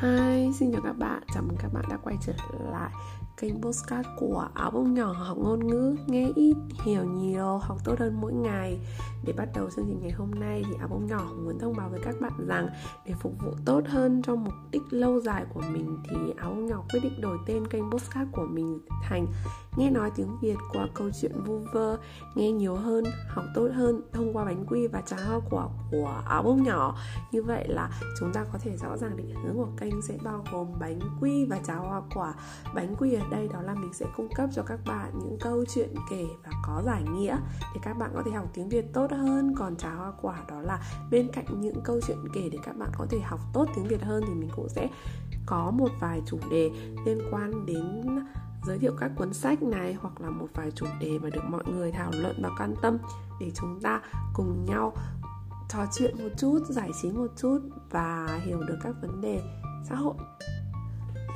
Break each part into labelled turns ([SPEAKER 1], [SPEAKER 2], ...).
[SPEAKER 1] Hi, xin chào các bạn, chào mừng các bạn đã quay trở lại kênh postcard của áo bông nhỏ học ngôn ngữ Nghe ít, hiểu nhiều, học tốt hơn mỗi ngày. Để bắt đầu chương trình ngày hôm nay thì áo bông nhỏ muốn thông báo với các bạn rằng Để phục vụ tốt hơn cho mục đích lâu dài của mình Thì áo bông nhỏ quyết định đổi tên kênh postcard của mình thành Nghe nói tiếng Việt qua câu chuyện vu vơ Nghe nhiều hơn, học tốt hơn thông qua bánh quy và trà hoa quả của áo bông nhỏ. Như vậy là chúng ta có thể rõ ràng định hướng của kênh sẽ bao gồm bánh quy và trà hoa quả. Bánh quy ở đây đó là mình sẽ cung cấp cho các bạn những câu chuyện kể và có giải nghĩa để các bạn có thể học tiếng Việt tốt hơn còn trà hoa quả đó là bên cạnh những câu chuyện kể để các bạn có thể học tốt tiếng Việt hơn thì mình cũng sẽ có một vài chủ đề liên quan đến giới thiệu các cuốn sách này hoặc là một vài chủ đề mà được mọi người thảo luận và quan tâm để chúng ta cùng nhau trò chuyện một chút, giải trí một chút và hiểu được các vấn đề xã hội.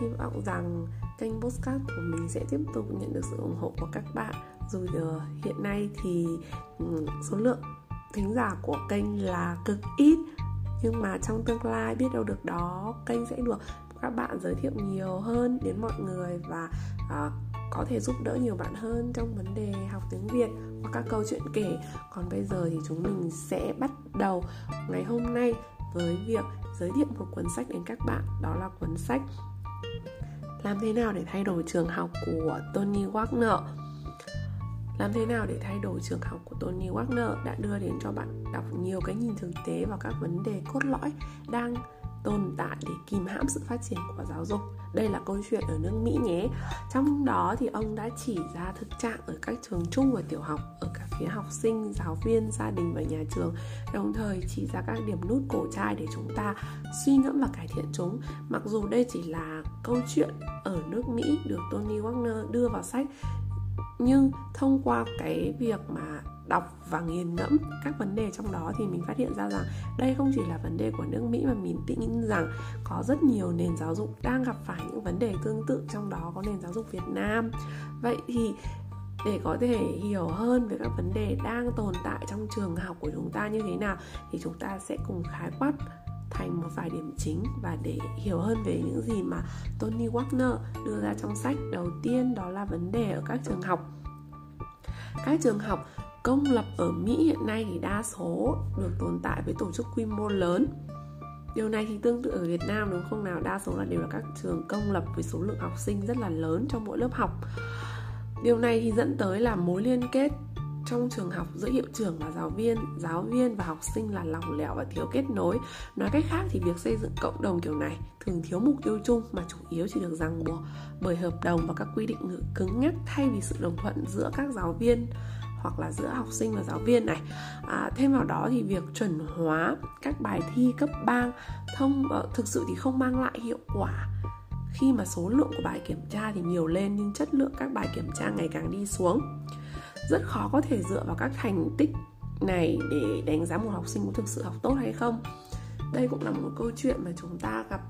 [SPEAKER 1] Hy vọng rằng kênh postcard của mình sẽ tiếp tục nhận được sự ủng hộ của các bạn. Dù giờ hiện nay thì ừ, số lượng thính giả của kênh là cực ít nhưng mà trong tương lai biết đâu được đó kênh sẽ được các bạn giới thiệu nhiều hơn đến mọi người và uh, có thể giúp đỡ nhiều bạn hơn trong vấn đề học tiếng Việt hoặc các câu chuyện kể. Còn bây giờ thì chúng mình sẽ bắt đầu ngày hôm nay với việc giới thiệu một cuốn sách đến các bạn. Đó là cuốn sách làm thế nào để thay đổi trường học của Tony Wagner? Làm thế nào để thay đổi trường học của Tony Wagner đã đưa đến cho bạn đọc nhiều cái nhìn thực tế vào các vấn đề cốt lõi đang tồn tại để kìm hãm sự phát triển của giáo dục? Đây là câu chuyện ở nước Mỹ nhé. Trong đó thì ông đã chỉ ra thực trạng ở các trường trung và tiểu học, ở cả phía học sinh, giáo viên, gia đình và nhà trường, đồng thời chỉ ra các điểm nút cổ trai để chúng ta suy ngẫm và cải thiện chúng. Mặc dù đây chỉ là câu chuyện ở nước Mỹ được Tony Wagner đưa vào sách. Nhưng thông qua cái việc mà đọc và nghiền ngẫm các vấn đề trong đó thì mình phát hiện ra rằng đây không chỉ là vấn đề của nước Mỹ mà mình tin rằng có rất nhiều nền giáo dục đang gặp phải những vấn đề tương tự trong đó có nền giáo dục Việt Nam. Vậy thì để có thể hiểu hơn về các vấn đề đang tồn tại trong trường học của chúng ta như thế nào thì chúng ta sẽ cùng khái quát thành một vài điểm chính và để hiểu hơn về những gì mà Tony Wagner đưa ra trong sách đầu tiên, đó là vấn đề ở các trường học các trường học công lập ở Mỹ hiện nay thì đa số được tồn tại với tổ chức quy mô lớn Điều này thì tương tự ở Việt Nam, đúng không nào? Đa số là đều là các trường công lập với số lượng học sinh rất là lớn trong mỗi lớp học. Điều này thì dẫn tới là mối liên kết trong trường học giữa hiệu trưởng và giáo viên, giáo viên và học sinh là lỏng lẻo và thiếu kết nối. Nói cách khác thì việc xây dựng cộng đồng kiểu này thường thiếu mục tiêu chung mà chủ yếu chỉ được ràng buộc bởi hợp đồng và các quy định ngữ cứng nhắc thay vì sự đồng thuận giữa các giáo viên hoặc là giữa học sinh và giáo viên này. À, thêm vào đó thì việc chuẩn hóa các bài thi cấp bang thông ờ, thực sự thì không mang lại hiệu quả. Khi mà số lượng của bài kiểm tra thì nhiều lên nhưng chất lượng các bài kiểm tra ngày càng đi xuống rất khó có thể dựa vào các thành tích này để đánh giá một học sinh có thực sự học tốt hay không. Đây cũng là một câu chuyện mà chúng ta gặp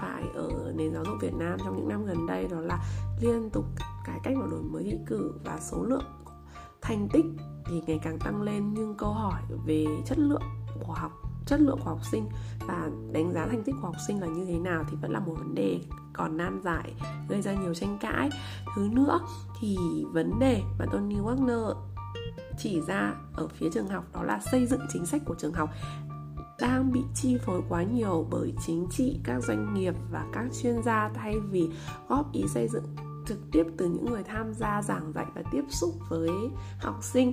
[SPEAKER 1] phải ở nền giáo dục Việt Nam trong những năm gần đây, đó là liên tục cải cách và đổi mới thi cử và số lượng thành tích thì ngày càng tăng lên. Nhưng câu hỏi về chất lượng của học chất lượng của học sinh và đánh giá thành tích của học sinh là như thế nào thì vẫn là một vấn đề còn nan giải, gây ra nhiều tranh cãi. Thứ nữa thì vấn đề mà Tony Wagner chỉ ra ở phía trường học đó là xây dựng chính sách của trường học đang bị chi phối quá nhiều bởi chính trị, các doanh nghiệp và các chuyên gia thay vì góp ý xây dựng trực tiếp từ những người tham gia giảng dạy và tiếp xúc với học sinh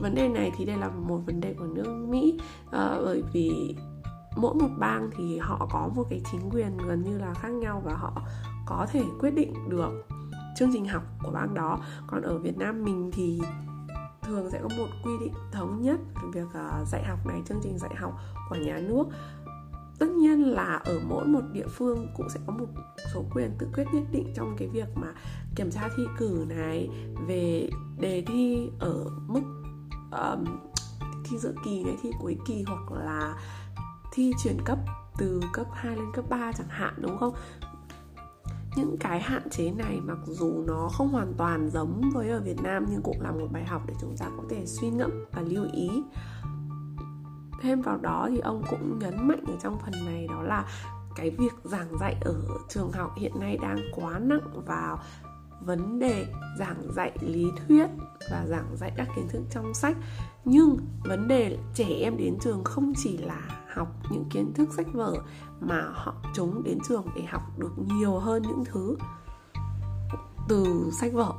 [SPEAKER 1] vấn đề này thì đây là một vấn đề của nước mỹ. À, bởi vì mỗi một bang thì họ có một cái chính quyền gần như là khác nhau và họ có thể quyết định được chương trình học của bang đó. Còn ở việt nam mình thì thường sẽ có một quy định thống nhất về việc uh, dạy học này chương trình dạy học của nhà nước. Tất nhiên là ở mỗi một địa phương cũng sẽ có một số quyền tự quyết nhất định trong cái việc mà kiểm tra thi cử này về đề thi ở mức um, thi giữa kỳ này thi cuối kỳ hoặc là thi chuyển cấp từ cấp 2 lên cấp 3 chẳng hạn đúng không? Những cái hạn chế này mặc dù nó không hoàn toàn giống với ở Việt Nam nhưng cũng là một bài học để chúng ta có thể suy ngẫm và lưu ý. Thêm vào đó thì ông cũng nhấn mạnh ở trong phần này đó là cái việc giảng dạy ở trường học hiện nay đang quá nặng vào vấn đề, giảng dạy lý thuyết và giảng dạy các kiến thức trong sách. Nhưng vấn đề trẻ em đến trường không chỉ là học những kiến thức sách vở mà họ chúng đến trường để học được nhiều hơn những thứ từ sách vở.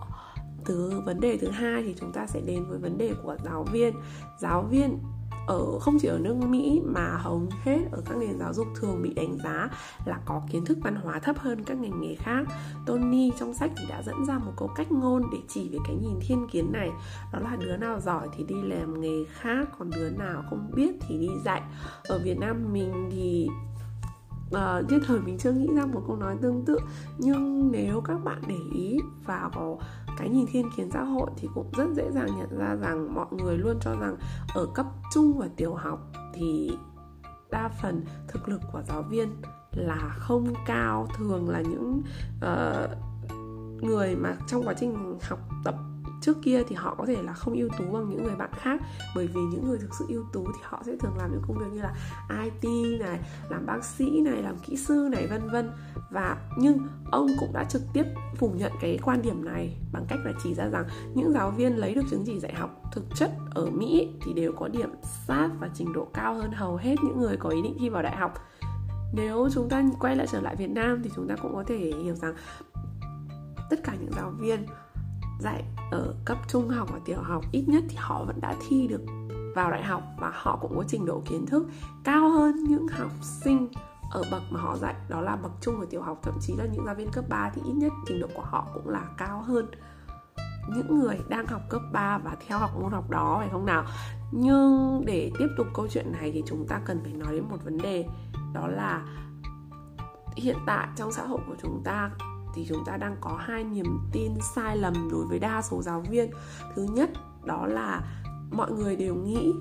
[SPEAKER 1] Từ vấn đề thứ hai thì chúng ta sẽ đến với vấn đề của giáo viên. Giáo viên ở không chỉ ở nước Mỹ mà hầu hết ở các nền giáo dục thường bị đánh giá là có kiến thức văn hóa thấp hơn các ngành nghề khác. Tony trong sách thì đã dẫn ra một câu cách ngôn để chỉ về cái nhìn thiên kiến này, đó là đứa nào giỏi thì đi làm nghề khác, còn đứa nào không biết thì đi dạy. Ở Việt Nam mình thì ờ, uh, nhất thời mình chưa nghĩ ra một câu nói tương tự nhưng nếu các bạn để ý vào cái nhìn thiên kiến xã hội thì cũng rất dễ dàng nhận ra rằng mọi người luôn cho rằng ở cấp trung và tiểu học thì đa phần thực lực của giáo viên là không cao thường là những uh, người mà trong quá trình học trước kia thì họ có thể là không ưu tú bằng những người bạn khác, bởi vì những người thực sự ưu tú thì họ sẽ thường làm những công việc như là IT này, làm bác sĩ này, làm kỹ sư này, vân vân. Và nhưng ông cũng đã trực tiếp phủ nhận cái quan điểm này bằng cách là chỉ ra rằng những giáo viên lấy được chứng chỉ dạy học thực chất ở Mỹ thì đều có điểm sát và trình độ cao hơn hầu hết những người có ý định thi vào đại học. Nếu chúng ta quay lại trở lại Việt Nam thì chúng ta cũng có thể hiểu rằng tất cả những giáo viên dạy ở cấp trung học và tiểu học, ít nhất thì họ vẫn đã thi được vào đại học và họ cũng có trình độ kiến thức cao hơn những học sinh ở bậc mà họ dạy. Đó là bậc trung và tiểu học, thậm chí là những giáo viên cấp 3 thì ít nhất trình độ của họ cũng là cao hơn những người đang học cấp 3 và theo học môn học đó, phải không nào? Nhưng để tiếp tục câu chuyện này thì chúng ta cần phải nói đến một vấn đề, đó là hiện tại trong xã hội của chúng ta thì chúng ta đang có hai niềm tin sai lầm đối với đa số giáo viên. Thứ nhất, đó là mọi người đều nghĩ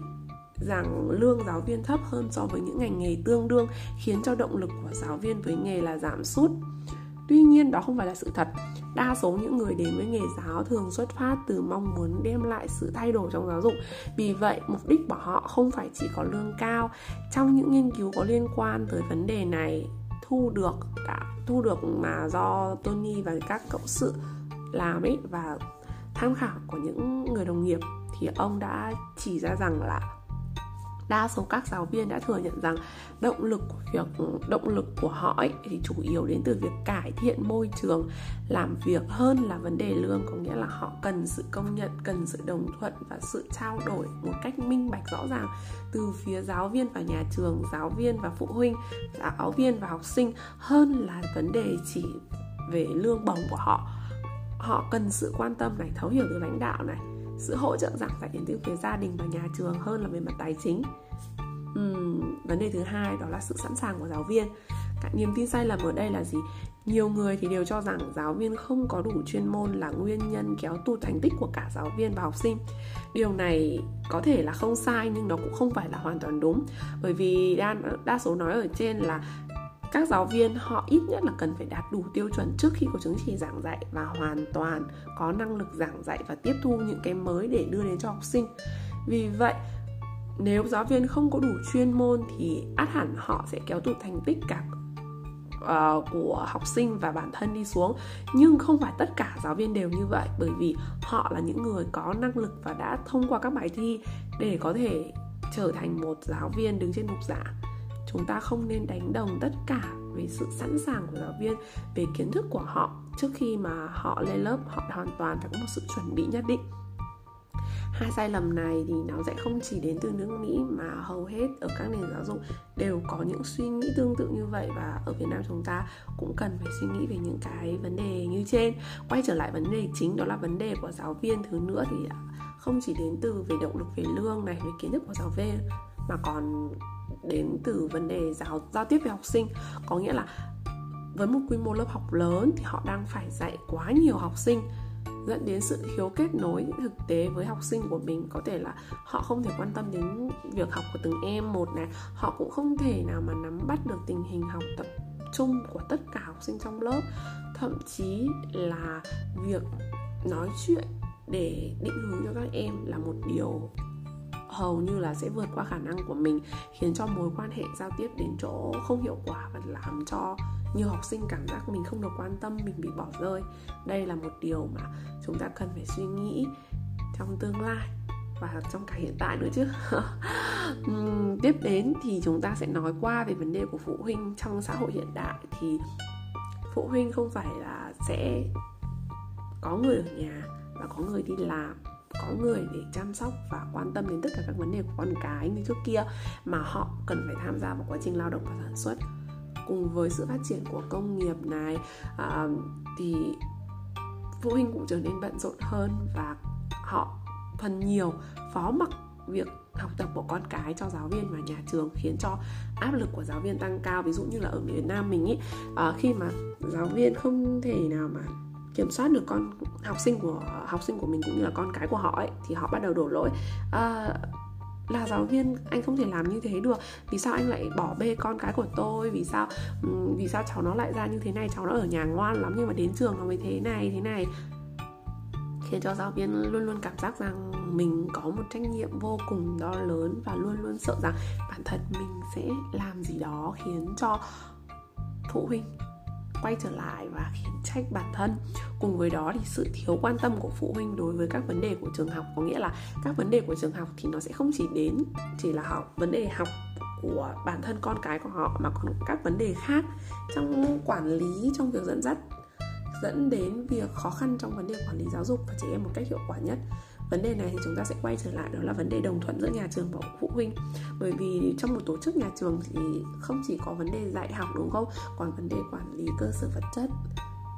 [SPEAKER 1] rằng lương giáo viên thấp hơn so với những ngành nghề tương đương, khiến cho động lực của giáo viên với nghề là giảm sút. Tuy nhiên, đó không phải là sự thật. Đa số những người đến với nghề giáo thường xuất phát từ mong muốn đem lại sự thay đổi trong giáo dục. Vì vậy, mục đích của họ không phải chỉ có lương cao. Trong những nghiên cứu có liên quan tới vấn đề này thu được đã thu được mà do Tony và các cộng sự làm ấy và tham khảo của những người đồng nghiệp, thì ông đã chỉ ra rằng là đa số các giáo viên đã thừa nhận rằng động lực của việc, động lực của họ ấy thì chủ yếu đến từ việc cải thiện môi trường, làm việc hơn là vấn đề lương. Có nghĩa là họ cần sự công nhận, cần sự đồng thuận và sự trao đổi một cách minh bạch, rõ ràng từ phía giáo viên và nhà trường, giáo viên và phụ huynh, giáo viên và học sinh, hơn là vấn đề chỉ về lương bổng của họ. Họ cần sự quan tâm này, thấu hiểu từ lãnh đạo này sự hỗ trợ giảng dạy đến từ phía gia đình và nhà trường hơn là về mặt tài chính. Uhm, vấn đề thứ hai đó là sự sẵn sàng của giáo viên. Cả niềm tin sai lầm ở đây là gì? Nhiều người thì đều cho rằng giáo viên không có đủ chuyên môn là nguyên nhân kéo tụt thành tích của cả giáo viên và học sinh. Điều này có thể là không sai nhưng nó cũng không phải là hoàn toàn đúng. Bởi vì đa, đa số nói ở trên là các giáo viên họ ít nhất là cần phải đạt đủ tiêu chuẩn trước khi có chứng chỉ giảng dạy và hoàn toàn có năng lực giảng dạy và tiếp thu những cái mới để đưa đến cho học sinh. Vì vậy nếu giáo viên không có đủ chuyên môn thì át hẳn họ sẽ kéo tụt thành tích cả uh, của học sinh và bản thân đi xuống. Nhưng không phải tất cả giáo viên đều như vậy bởi vì họ là những người có năng lực và đã thông qua các bài thi để có thể trở thành một giáo viên đứng trên bục giảng chúng ta không nên đánh đồng tất cả về sự sẵn sàng của giáo viên, về kiến thức của họ trước khi mà họ lên lớp, họ hoàn toàn phải có một sự chuẩn bị nhất định. Hai sai lầm này thì nó sẽ không chỉ đến từ nước Mỹ mà hầu hết ở các nền giáo dục đều có những suy nghĩ tương tự như vậy và ở Việt Nam chúng ta cũng cần phải suy nghĩ về những cái vấn đề như trên. Quay trở lại vấn đề chính, đó là vấn đề của giáo viên. Thứ nữa thì không chỉ đến từ về động lực, về lương này, về kiến thức của giáo viên mà còn đến từ vấn đề giáo, giao tiếp với học sinh. Có nghĩa là với một quy mô lớp học lớn thì họ đang phải dạy quá nhiều học sinh, dẫn đến sự thiếu kết nối thực tế với học sinh của mình. Có thể là họ không thể quan tâm đến việc học của từng em một này, họ cũng không thể nào mà nắm bắt được tình hình học tập chung của tất cả học sinh trong lớp. Thậm chí là việc nói chuyện để định hướng cho các em là một điều hầu như là sẽ vượt qua khả năng của mình, khiến cho mối quan hệ giao tiếp đến chỗ không hiệu quả và làm cho nhiều học sinh cảm giác mình không được quan tâm, mình bị bỏ rơi. Đây là một điều mà chúng ta cần phải suy nghĩ trong tương lai và trong cả hiện tại nữa chứ. Tiếp đến thì chúng ta sẽ nói qua về vấn đề của phụ huynh trong xã hội hiện đại. Thì phụ huynh không phải là sẽ có người ở nhà và có người đi làm có người để chăm sóc và quan tâm đến tất cả các vấn đề của con cái như trước kia mà họ cần phải tham gia vào quá trình lao động và sản xuất. Cùng với sự phát triển của công nghiệp này à, thì phụ huynh cũng trở nên bận rộn hơn và họ phần nhiều phó mặc việc học tập của con cái cho giáo viên và nhà trường khiến cho áp lực của giáo viên tăng cao. Ví dụ như là ở Việt Nam mình ý à, khi mà giáo viên không thể nào mà kiểm soát được con học sinh của học sinh của mình cũng như là con cái của họ ấy thì họ bắt đầu đổ lỗi. À, là giáo viên anh không thể làm như thế được. Vì sao anh lại bỏ bê con cái của tôi? Vì sao ừ, vì sao cháu nó lại ra như thế này? Cháu nó ở nhà ngoan lắm nhưng mà đến trường nó mới thế này thế này. Khiến cho giáo viên luôn luôn cảm giác rằng mình có một trách nhiệm vô cùng to lớn và luôn luôn sợ rằng bản thân mình sẽ làm gì đó khiến cho phụ huynh quay trở lại và khiển trách bản thân. Cùng với đó thì sự thiếu quan tâm của phụ huynh đối với các vấn đề của trường học, có nghĩa là các vấn đề của trường học thì nó sẽ không chỉ đến chỉ là học vấn đề học của bản thân con cái của họ, mà còn các vấn đề khác trong quản lý, trong việc dẫn dắt, dẫn đến việc khó khăn trong vấn đề quản lý giáo dục và trẻ em một cách hiệu quả nhất vấn đề này thì chúng ta sẽ quay trở lại đó là vấn đề đồng thuận giữa nhà trường và phụ huynh. Bởi vì trong một tổ chức nhà trường thì không chỉ có vấn đề dạy học đúng không? Còn vấn đề quản lý cơ sở vật chất.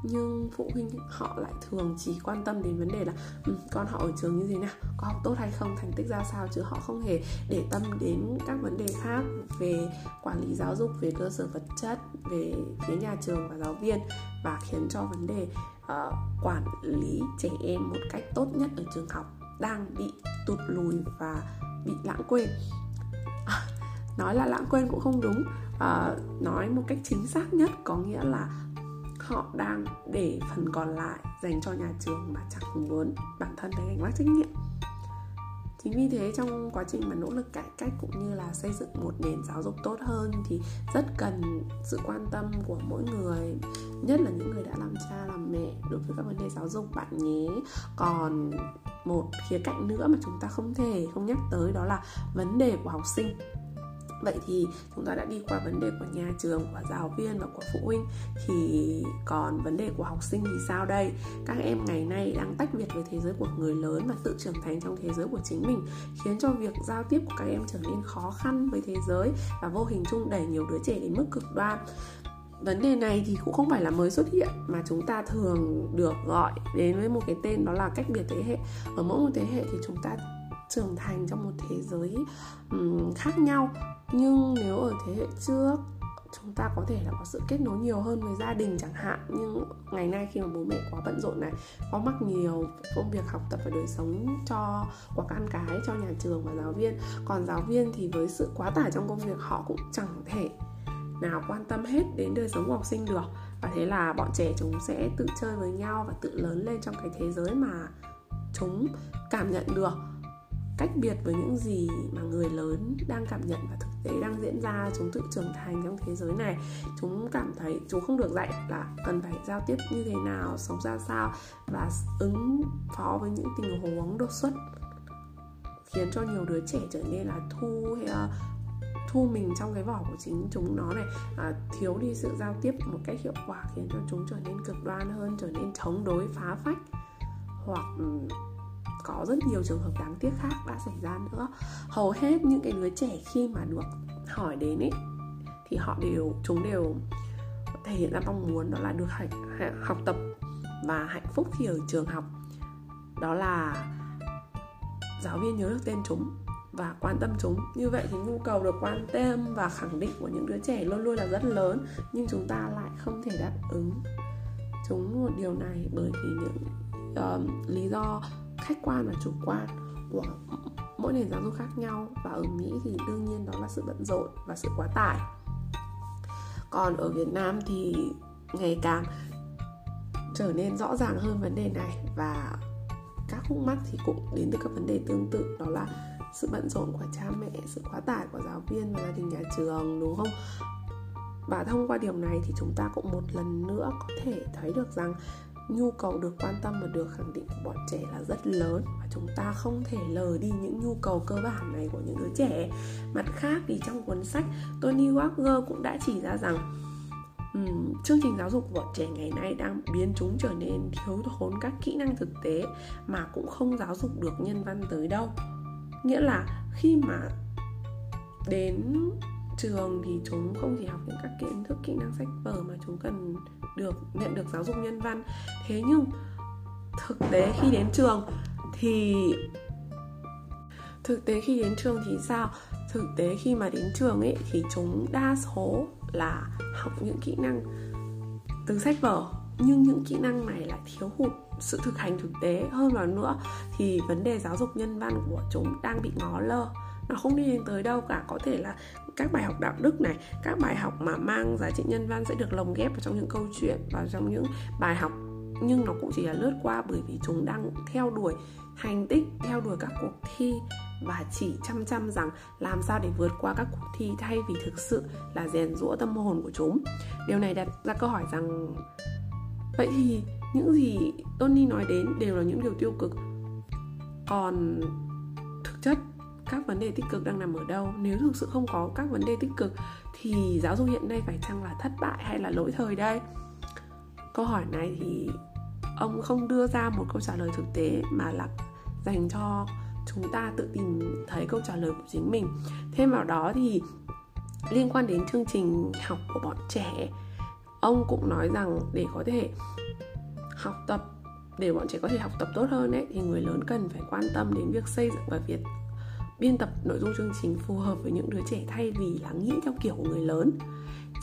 [SPEAKER 1] Nhưng phụ huynh họ lại thường chỉ quan tâm đến vấn đề là um, con họ ở trường như thế nào? Có học tốt hay không? Thành tích ra sao? Chứ họ không hề để tâm đến các vấn đề khác về quản lý giáo dục về cơ sở vật chất về phía nhà trường và giáo viên và khiến cho vấn đề uh, quản lý trẻ em một cách tốt nhất ở trường học đang bị tụt lùi và bị lãng quên. À, nói là lãng quên cũng không đúng. À, nói một cách chính xác nhất có nghĩa là họ đang để phần còn lại dành cho nhà trường mà chẳng muốn bản thân phải gánh vác trách nhiệm. Chính vì thế trong quá trình mà nỗ lực cải cách cũng như là xây dựng một nền giáo dục tốt hơn thì rất cần sự quan tâm của mỗi người nhất là những người đã làm cha làm mẹ đối với các vấn đề giáo dục bạn nhé. Còn một khía cạnh nữa mà chúng ta không thể không nhắc tới, đó là vấn đề của học sinh. Vậy thì chúng ta đã đi qua vấn đề của nhà trường, của giáo viên và của phụ huynh. Thì còn vấn đề của học sinh thì sao đây? Các em ngày nay đang tách biệt với thế giới của người lớn và tự trưởng thành trong thế giới của chính mình, khiến cho việc giao tiếp của các em trở nên khó khăn với thế giới và vô hình chung đẩy nhiều đứa trẻ đến mức cực đoan vấn đề này thì cũng không phải là mới xuất hiện mà chúng ta thường được gọi đến với một cái tên đó là cách biệt thế hệ. Ở mỗi một thế hệ thì chúng ta trưởng thành trong một thế giới um, khác nhau. Nhưng nếu ở thế hệ trước chúng ta có thể là có sự kết nối nhiều hơn với gia đình chẳng hạn. Nhưng ngày nay khi mà bố mẹ quá bận rộn này có mắc nhiều công việc học tập và đời sống cho quả con cái cho nhà trường và giáo viên. Còn giáo viên thì với sự quá tải trong công việc họ cũng chẳng thể nào quan tâm hết đến đời sống của học sinh được. Và thế là bọn trẻ chúng sẽ tự chơi với nhau và tự lớn lên trong cái thế giới mà chúng cảm nhận được. Cách biệt với những gì mà người lớn đang cảm nhận và thực tế đang diễn ra, chúng tự trưởng thành trong thế giới này. Chúng cảm thấy, chúng không được dạy là cần phải giao tiếp như thế nào, sống ra sao và ứng phó với những tình huống đột xuất khiến cho nhiều đứa trẻ trở nên là thu, hay thu mình trong cái vỏ của chính chúng nó này à, thiếu đi sự giao tiếp một cách hiệu quả khiến cho chúng trở nên cực đoan hơn trở nên chống đối phá phách. Hoặc ừ, có rất nhiều trường hợp đáng tiếc khác đã xảy ra nữa. Hầu hết những cái đứa trẻ khi mà được hỏi đến ấy thì họ đều chúng đều thể hiện ra mong muốn đó là được học tập và hạnh phúc khi ở trường học. Đó là giáo viên nhớ được tên chúng và quan tâm chúng. Như vậy thì nhu cầu được quan tâm và khẳng định của những đứa trẻ luôn luôn là rất lớn nhưng chúng ta lại không thể đáp ứng chúng một điều này bởi vì những uh, lý do khách quan và chủ quan của mỗi nền giáo dục khác nhau. Và ở Mỹ thì đương nhiên đó là sự bận rộn và sự quá tải. Còn ở Việt Nam thì ngày càng trở nên rõ ràng hơn vấn đề này và các khúc mắt thì cũng đến từ các vấn đề tương tự đó là sự bận rộn của cha mẹ sự quá tải của giáo viên và gia đình nhà trường đúng không? Và thông qua điều này thì chúng ta cũng một lần nữa có thể thấy được rằng nhu cầu được quan tâm và được khẳng định của bọn trẻ là rất lớn. Và chúng ta không thể lờ đi những nhu cầu cơ bản này của những đứa trẻ. Mặt khác thì trong cuốn sách Tony Walker cũng đã chỉ ra rằng um, chương trình giáo dục của bọn trẻ ngày nay đang biến chúng trở nên thiếu thốn các kỹ năng thực tế mà cũng không giáo dục được nhân văn tới đâu nghĩa là khi mà đến trường thì chúng không chỉ học những các kiến thức kỹ năng sách vở mà chúng cần được, nhận được giáo dục nhân văn. Thế nhưng thực tế khi đến trường thì, thực tế khi đến trường thì sao? Thực tế khi mà đến trường ấy thì chúng đa số là học những kỹ năng từ sách vở nhưng những kỹ năng này lại thiếu hụt sự thực hành thực tế hơn vào nữa. Thì vấn đề giáo dục nhân văn của chúng đang bị ngó lơ. Nó không đi đến tới đâu cả. Có thể là các bài học đạo đức này, các bài học mà mang giá trị nhân văn sẽ được lồng ghép vào trong những câu chuyện và trong những bài học. Nhưng nó cũng chỉ là lướt qua bởi vì chúng đang theo đuổi thành tích, theo đuổi các cuộc thi và chỉ chăm chăm rằng làm sao để vượt qua các cuộc thi thay vì thực sự là rèn rũa tâm hồn của chúng. Điều này đặt ra câu hỏi rằng vậy thì những gì Tony nói đến đều là những điều tiêu cực. Còn thực chất, các vấn đề tích cực đang nằm ở đâu? Nếu thực sự không có các vấn đề tích cực, thì giáo dục hiện nay phải chăng là thất bại hay là lỗi thời đây? Câu hỏi này thì ông không đưa ra một câu trả lời thực tế mà là dành cho chúng ta tự tìm thấy câu trả lời của chính mình. Thêm vào đó thì liên quan đến chương trình học của bọn trẻ ông cũng nói rằng để có thể học tập để bọn trẻ có thể học tập tốt hơn ấy thì người lớn cần phải quan tâm đến việc xây dựng và việc biên tập nội dung chương trình phù hợp với những đứa trẻ thay vì là nghĩ theo kiểu của người lớn.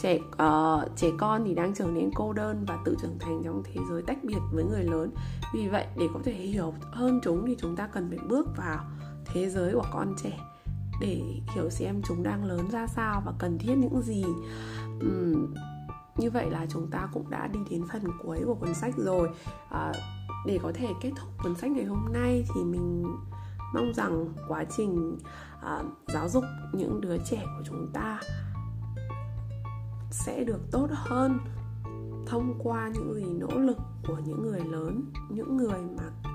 [SPEAKER 1] Trẻ uh, trẻ con thì đang trở nên cô đơn và tự trưởng thành trong thế giới tách biệt với người lớn. Vì vậy để có thể hiểu hơn chúng thì chúng ta cần phải bước vào thế giới của con trẻ để hiểu xem chúng đang lớn ra sao và cần thiết những gì. Um, như vậy là chúng ta cũng đã đi đến phần cuối của cuốn sách rồi. À, để có thể kết thúc cuốn sách ngày hôm nay thì mình mong rằng quá trình à, giáo dục những đứa trẻ của chúng ta sẽ được tốt hơn thông qua những gì nỗ lực của những người lớn những người mà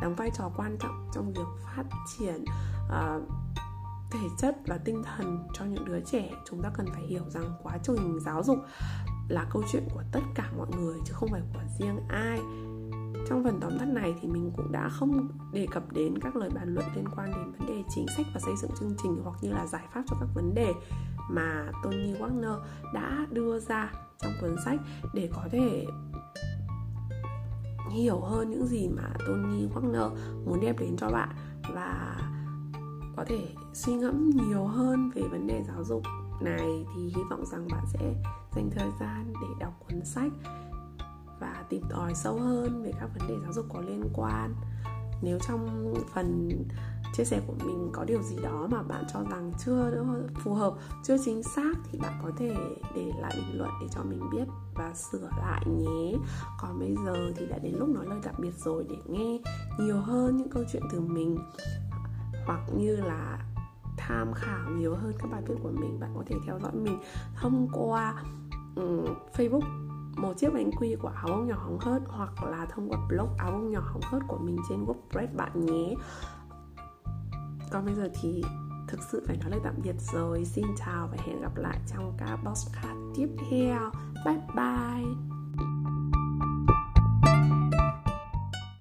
[SPEAKER 1] đóng vai trò quan trọng trong việc phát triển uh, thể chất và tinh thần cho những đứa trẻ, chúng ta cần phải hiểu rằng quá trình giáo dục là câu chuyện của tất cả mọi người chứ không phải của riêng ai. Trong phần tóm tắt này thì mình cũng đã không đề cập đến các lời bàn luận liên quan đến vấn đề chính sách và xây dựng chương trình hoặc như là giải pháp cho các vấn đề mà Tony Wagner đã đưa ra trong cuốn sách để có thể hiểu hơn những gì mà Tony Wagner muốn đem đến cho bạn. Và có thể suy ngẫm nhiều hơn về vấn đề giáo dục này thì hy vọng rằng bạn sẽ dành thời gian để đọc cuốn sách và tìm tòi sâu hơn về các vấn đề giáo dục có liên quan. Nếu trong phần chia sẻ của mình có điều gì đó mà bạn cho rằng chưa phù hợp, chưa chính xác thì bạn có thể để lại bình luận để cho mình biết và sửa lại nhé. Còn bây giờ thì đã đến lúc nói lời tạm biệt rồi để nghe nhiều hơn những câu chuyện từ mình hoặc như là tham khảo nhiều hơn các bài viết của mình bạn có thể theo dõi mình thông qua um, facebook một chiếc bánh quy của áo bông nhỏ hóng hớt hoặc là thông qua blog áo bông nhỏ hóng hớt của mình trên WordPress bạn nhé. Còn bây giờ thì thực sự phải nói lời tạm biệt rồi. Xin chào và hẹn gặp lại trong các podcast tiếp theo. Bye bye.